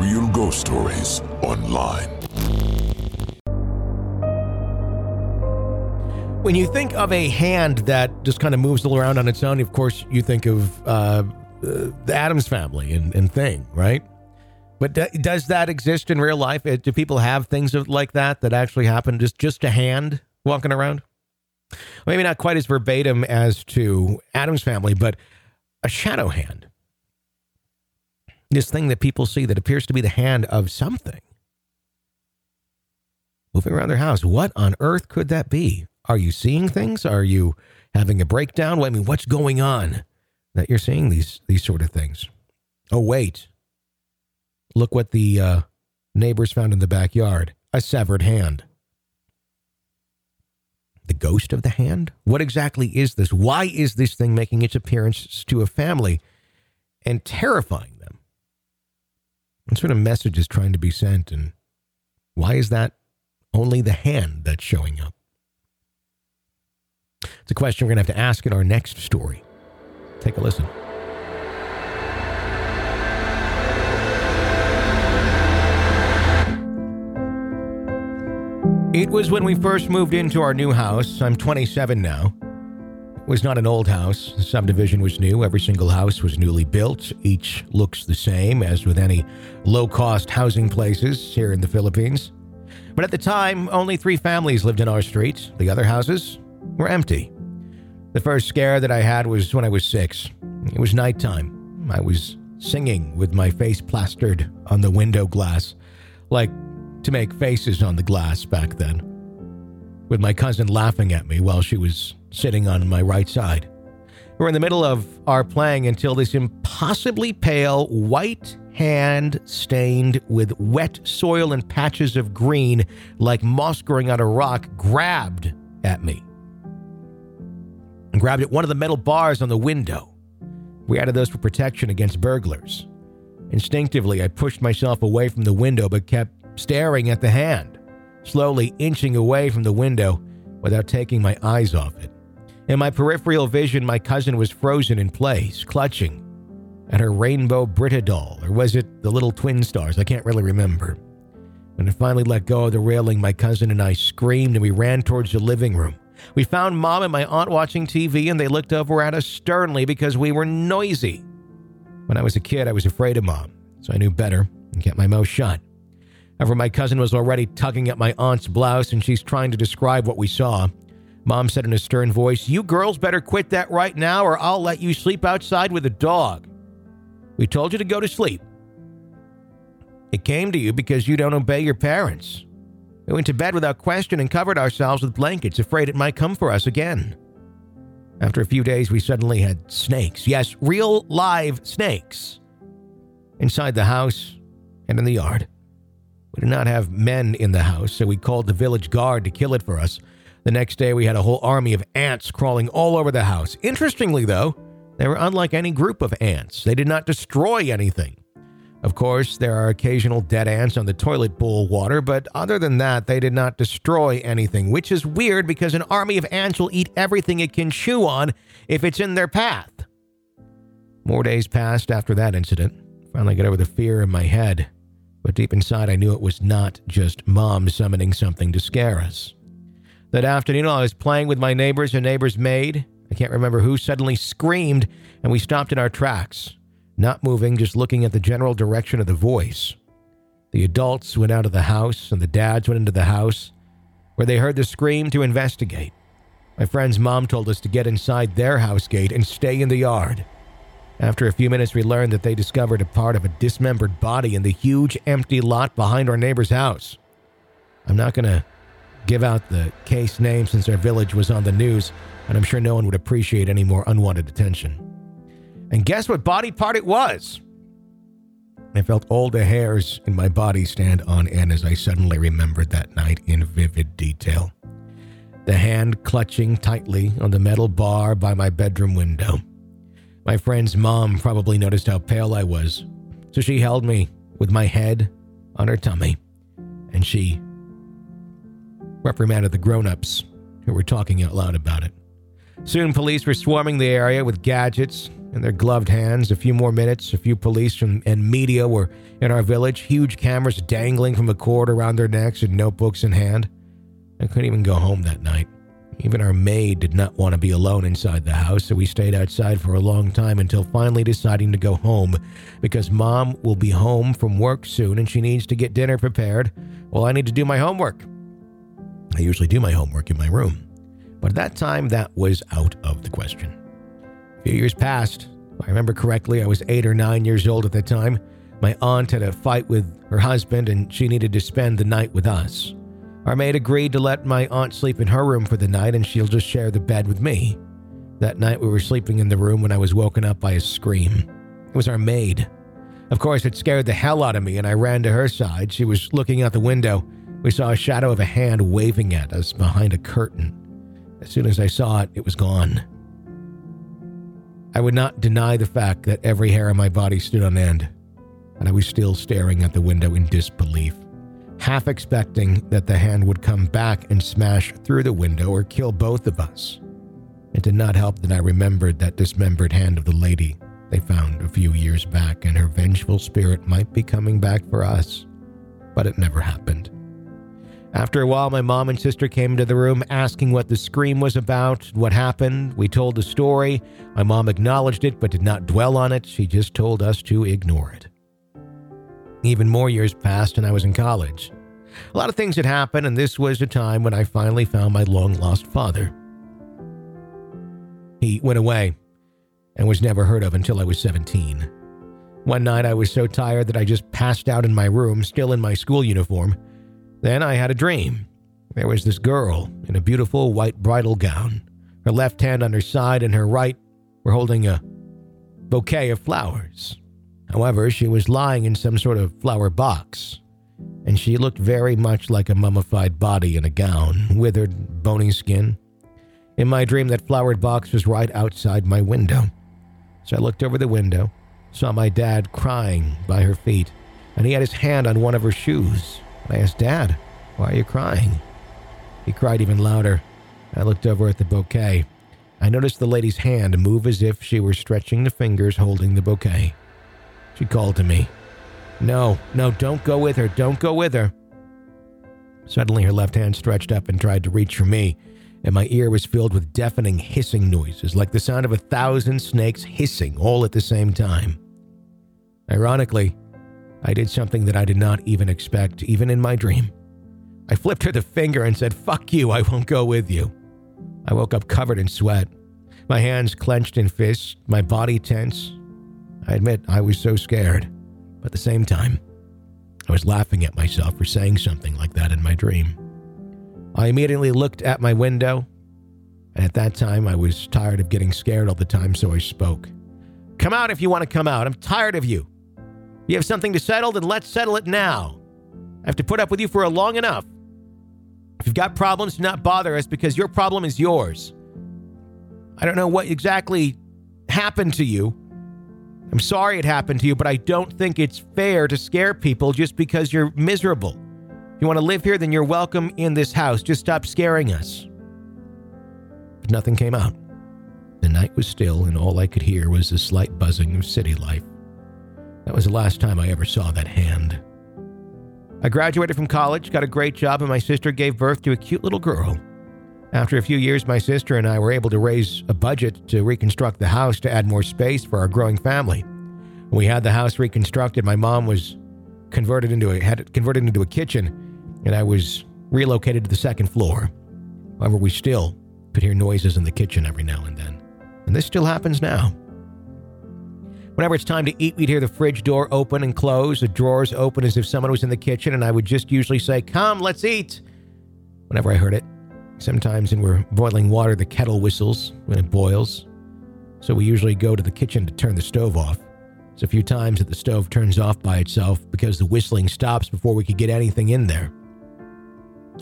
Real Ghost Stories Online. When you think of a hand that just kind of moves all around on its own, of course, you think of uh, uh, the Addams family and, and thing, right? But d- does that exist in real life? Uh, Do people have things like that that actually happen? Just just a hand walking around? Maybe not quite as verbatim as to Addams family, but a shadow hand. This thing that people see that appears to be the hand of something moving around their house. What on earth could that be? Are you seeing things? Are you having a breakdown? I mean, what's going on that you're seeing these these sort of things? Oh, wait. Look what the uh, neighbors found in the backyard a severed hand. The ghost of the hand? What exactly is this? Why is this thing making its appearance to a family and terrifying? What sort of message is trying to be sent? And why is that only the hand that's showing up? It's a question we're going to have to ask in our next story. Take a listen. It was when we first moved into our new house. I'm 27 now. Was not an old house. The subdivision was new. Every single house was newly built. Each looks the same, as with any low cost housing places here in the Philippines. But at the time, only three families lived in our street. The other houses were empty. The first scare that I had was when I was six. It was nighttime. I was singing with my face plastered on the window glass, like to make faces on the glass back then, with my cousin laughing at me while she was sitting on my right side. We're in the middle of our playing until this impossibly pale white hand stained with wet soil and patches of green, like moss growing on a rock, grabbed at me and grabbed at one of the metal bars on the window. We added those for protection against burglars. Instinctively, I pushed myself away from the window but kept staring at the hand, slowly inching away from the window without taking my eyes off it. In my peripheral vision, my cousin was frozen in place, clutching at her rainbow Brite doll, or was it the little twin stars? I can't really remember. When I finally let go of the railing, my cousin and I screamed and we ran towards the living room. We found mom and my aunt watching TV and they looked over at us sternly because we were noisy. When I was a kid, I was afraid of mom, so I knew better and kept my mouth shut. However, my cousin was already tugging at my aunt's blouse and she's trying to describe what we saw. Mom said in a stern voice, You girls better quit that right now or I'll let you sleep outside with a dog. We told you to go to sleep. It came to you because you don't obey your parents. We went to bed without question and covered ourselves with blankets, afraid it might come for us again. After a few days, we suddenly had snakes. Yes, real live snakes. Inside the house and in the yard. We did not have men in the house, so we called the village guard to kill it for us. The next day, we had a whole army of ants crawling all over the house. Interestingly, though, They were unlike any group of ants. They did not destroy anything. Of course, there are occasional dead ants on the toilet bowl water, but other than that, they did not destroy anything, which is weird because an army of ants will eat everything it can chew on if it's in their path. More days passed after that incident. Finally got over the fear in my head, but deep inside I knew it was not just mom summoning something to scare us. That afternoon, I was playing with my neighbors and neighbor's maid. I can't remember who suddenly screamed, and we stopped in our tracks not moving, just looking at the general direction of the voice. The adults went out of the house, and the dads went into the house, where they heard the scream to investigate. My friend's mom told us to get inside their house gate and stay in the yard. After a few minutes, we learned that they discovered a part of a dismembered body in the huge empty lot behind our neighbor's house. I'm not going to give out the case name since our village was on the news, and I'm sure no one would appreciate any more unwanted attention. And guess what body part it was? I felt all the hairs in my body stand on end as I suddenly remembered that night in vivid detail. The hand clutching tightly on the metal bar by my bedroom window. My friend's mom probably noticed how pale I was, so she held me with my head on her tummy, and she reprimanded the grown ups who were talking out loud about it. Soon, police were swarming the area with gadgets in their gloved hands. A few more minutes, a few police from, and media were in our village, huge cameras dangling from a cord around their necks and notebooks in hand. I couldn't even go home that night. Even our maid did not want to be alone inside the house, so we stayed outside for a long time until finally deciding to go home because mom will be home from work soon and she needs to get dinner prepared Well, I need to do my homework. I usually do my homework in my room, but at that time that was out of the question. A few years passed. If I remember correctly, I was eight or nine years old at the time. My aunt had a fight with her husband and she needed to spend the night with us. Our maid agreed to let my aunt sleep in her room for the night and she'll just share the bed with me. That night we were sleeping in the room when I was woken up by a scream. It was our maid. Of course, it scared the hell out of me and I ran to her side. She was looking out the window. We saw a shadow of a hand waving at us behind a curtain. As soon as I saw it, it was gone. I would not deny the fact that every hair on my body stood on end, and I was still staring at the window in disbelief, half expecting that the hand would come back and smash through the window or kill both of us. It did not help that I remembered that dismembered hand of the lady they found a few years back, and her vengeful spirit might be coming back for us, but it never happened. After a while, my mom and sister came into the room asking what the scream was about, what happened. We told the story. My mom acknowledged it but did not dwell on it. She just told us to ignore it. Even more years passed, and I was in college. A lot of things had happened, and this was a time when I finally found my long lost father. He went away and was never heard of until I was 17. One night, I was so tired that I just passed out in my room, still in my school uniform. Then I had a dream. There was this girl in a beautiful white bridal gown. Her left hand on her side and her right were holding a bouquet of flowers. However, she was lying in some sort of flower box, and she looked very much like a mummified body in a gown, withered, bony skin. In my dream, that flowered box was right outside my window. So I looked over the window, saw my dad crying by her feet, and he had his hand on one of her shoes. I asked, Dad, why are you crying? He cried even louder. I looked over at the bouquet. I noticed the lady's hand move as if she were stretching the fingers holding the bouquet. She called to me. No, no, don't go with her. Don't go with her. Suddenly, her left hand stretched up and tried to reach for me, and my ear was filled with deafening hissing noises, like the sound of a thousand snakes hissing all at the same time. Ironically, I did something that I did not even expect, even in my dream. I flipped her the finger and said, Fuck you, I won't go with you. I woke up covered in sweat, my hands clenched in fists, my body tense. I admit I was so scared, but at the same time, I was laughing at myself for saying something like that in my dream. I immediately looked at my window, and at that time I was tired of getting scared all the time, so I spoke. Come out if you want to come out. I'm tired of you. You have something to settle, then let's settle it now. I have to put up with you for long enough. If you've got problems, do not bother us because your problem is yours. I don't know what exactly happened to you. I'm sorry it happened to you, but I don't think it's fair to scare people just because you're miserable. If you want to live here, then you're welcome in this house. Just stop scaring us. But nothing came out. The night was still, and all I could hear was the slight buzzing of city life. That was the last time I ever saw that hand. I graduated from college, got a great job, and my sister gave birth to a cute little girl. After a few years, my sister and I were able to raise a budget to reconstruct the house to add more space for our growing family. When we had the house reconstructed, my mom was converted into a had it converted into a kitchen, and I was relocated to the second floor. However, we still could hear noises in the kitchen every now and then. And this still happens now. Whenever it's time to eat, we'd hear the fridge door open and close, the drawers open as if someone was in the kitchen, and I would just usually say, Come, let's eat. Whenever I heard it, sometimes when we're boiling water, the kettle whistles when it boils. So we usually go to the kitchen to turn the stove off. It's a few times that the stove turns off by itself because the whistling stops before we could get anything in there.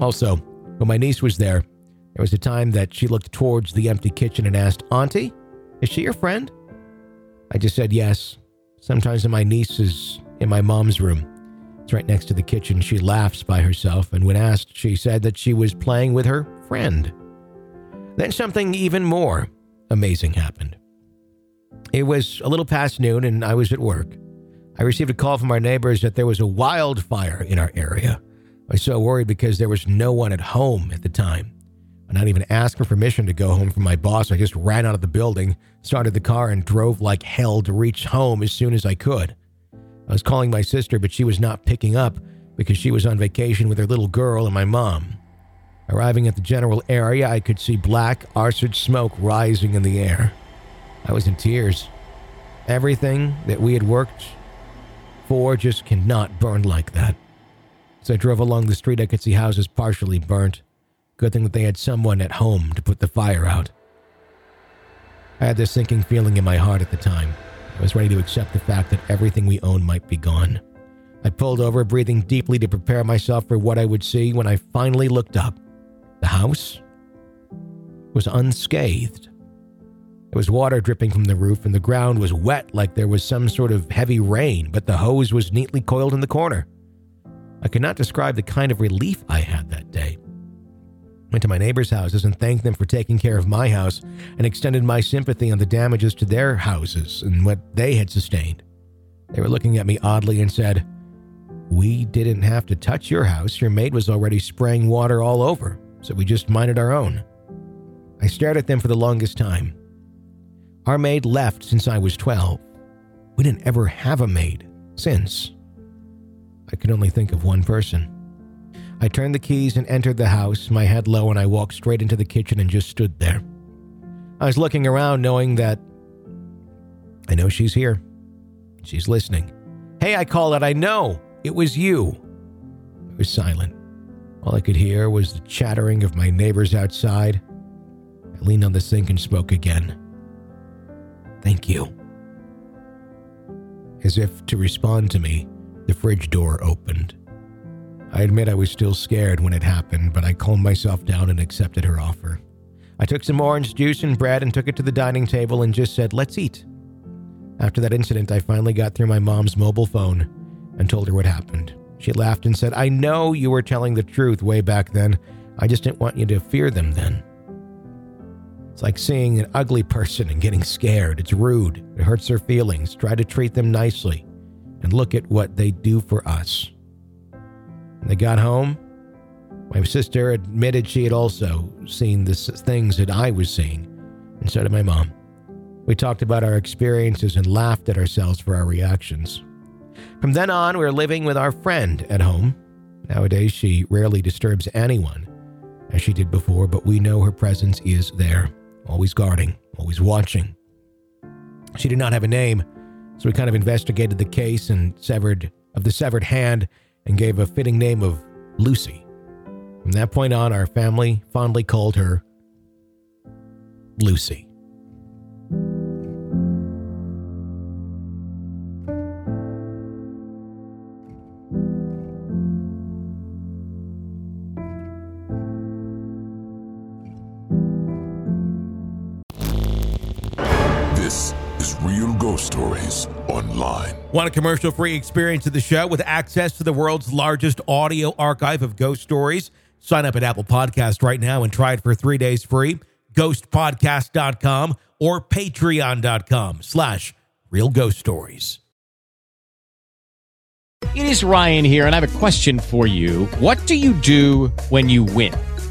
Also, when my niece was there, there was a time that she looked towards the empty kitchen and asked, Auntie, is she your friend? I just said yes. Sometimes when my niece is in my mom's room, it's right next to the kitchen, she laughs by herself, and when asked, she said that she was playing with her friend. Then something even more amazing happened. It was a little past noon, and I was at work. I received a call from our neighbors that there was a wildfire in our area. I was so worried because there was no one at home at the time. Not even for permission to go home from my boss. I just ran out of the building, started the car, and drove like hell to reach home as soon as I could. I was calling my sister, but she was not picking up because she was on vacation with her little girl and my mom. Arriving at the general area, I could see black, arcid smoke rising in the air. I was in tears. Everything that we had worked for just cannot burn like that. As I drove along the street, I could see houses partially burnt. Good thing that they had someone at home to put the fire out. I had this sinking feeling in my heart at the time. I was ready to accept the fact that everything we owned might be gone. I pulled over, breathing deeply to prepare myself for what I would see when I finally looked up. The house was unscathed. There was water dripping from the roof, and the ground was wet like there was some sort of heavy rain, but the hose was neatly coiled in the corner. I could not describe the kind of relief I had that. Went to my neighbors' houses and thanked them for taking care of my house and extended my sympathy on the damages to their houses and what they had sustained. They were looking at me oddly and said, We didn't have to touch your house. Your maid was already spraying water all over, so we just minded our own. I stared at them for the longest time. Our maid left since I was 12. We didn't ever have a maid since. I could only think of one person. I turned the keys and entered the house, my head low, and I walked straight into the kitchen and just stood there. I was looking around, knowing that I know she's here. She's listening. Hey, I called it. I know. It was you. It was silent. All I could hear was the chattering of my neighbors outside. I leaned on the sink and spoke again. Thank you. As if to respond to me, the fridge door opened. I admit I was still scared when it happened, but I calmed myself down and accepted her offer. I took some orange juice and bread and took it to the dining table and just said, Let's eat. After that incident, I finally got through my mom's mobile phone and told her what happened. She laughed and said, I know you were telling the truth way back then. I just didn't want you to fear them then. It's like seeing an ugly person and getting scared. It's rude. It hurts their feelings. Try to treat them nicely and look at what they do for us. They got home, my sister admitted she had also seen the things that I was seeing, and so did my mom. We talked about our experiences and laughed at ourselves for our reactions. From then on, we were living with our friend at home. Nowadays, she rarely disturbs anyone, as she did before, but we know her presence is there, always guarding, always watching. She did not have a name, so we kind of investigated the case and severed of the severed hand and gave a fitting name of Lucy. From that point on, our family fondly called her Lucy. A commercial free experience of the show with access to the world's largest audio archive of ghost stories? Sign up at Apple Podcast right now and try it for three days free. Ghostpodcast.com or patreon.com slash real ghost stories. It is Ryan here, and I have a question for you. What do you do when you win?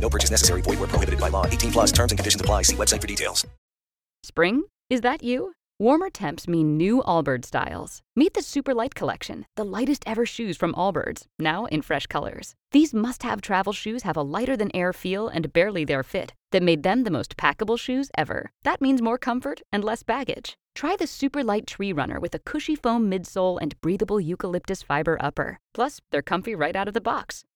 No purchase necessary. Void where prohibited by law. 18 plus terms and conditions apply. See website for details. Spring? Is that you? Warmer temps mean new Allbirds styles. Meet the Super Light Collection, the lightest ever shoes from Allbirds, now in fresh colors. These must have travel shoes have a lighter than air feel and barely their fit that made them the most packable shoes ever. That means more comfort and less baggage. Try the super light tree runner with a cushy foam midsole and breathable eucalyptus fiber upper. Plus, they're comfy right out of the box.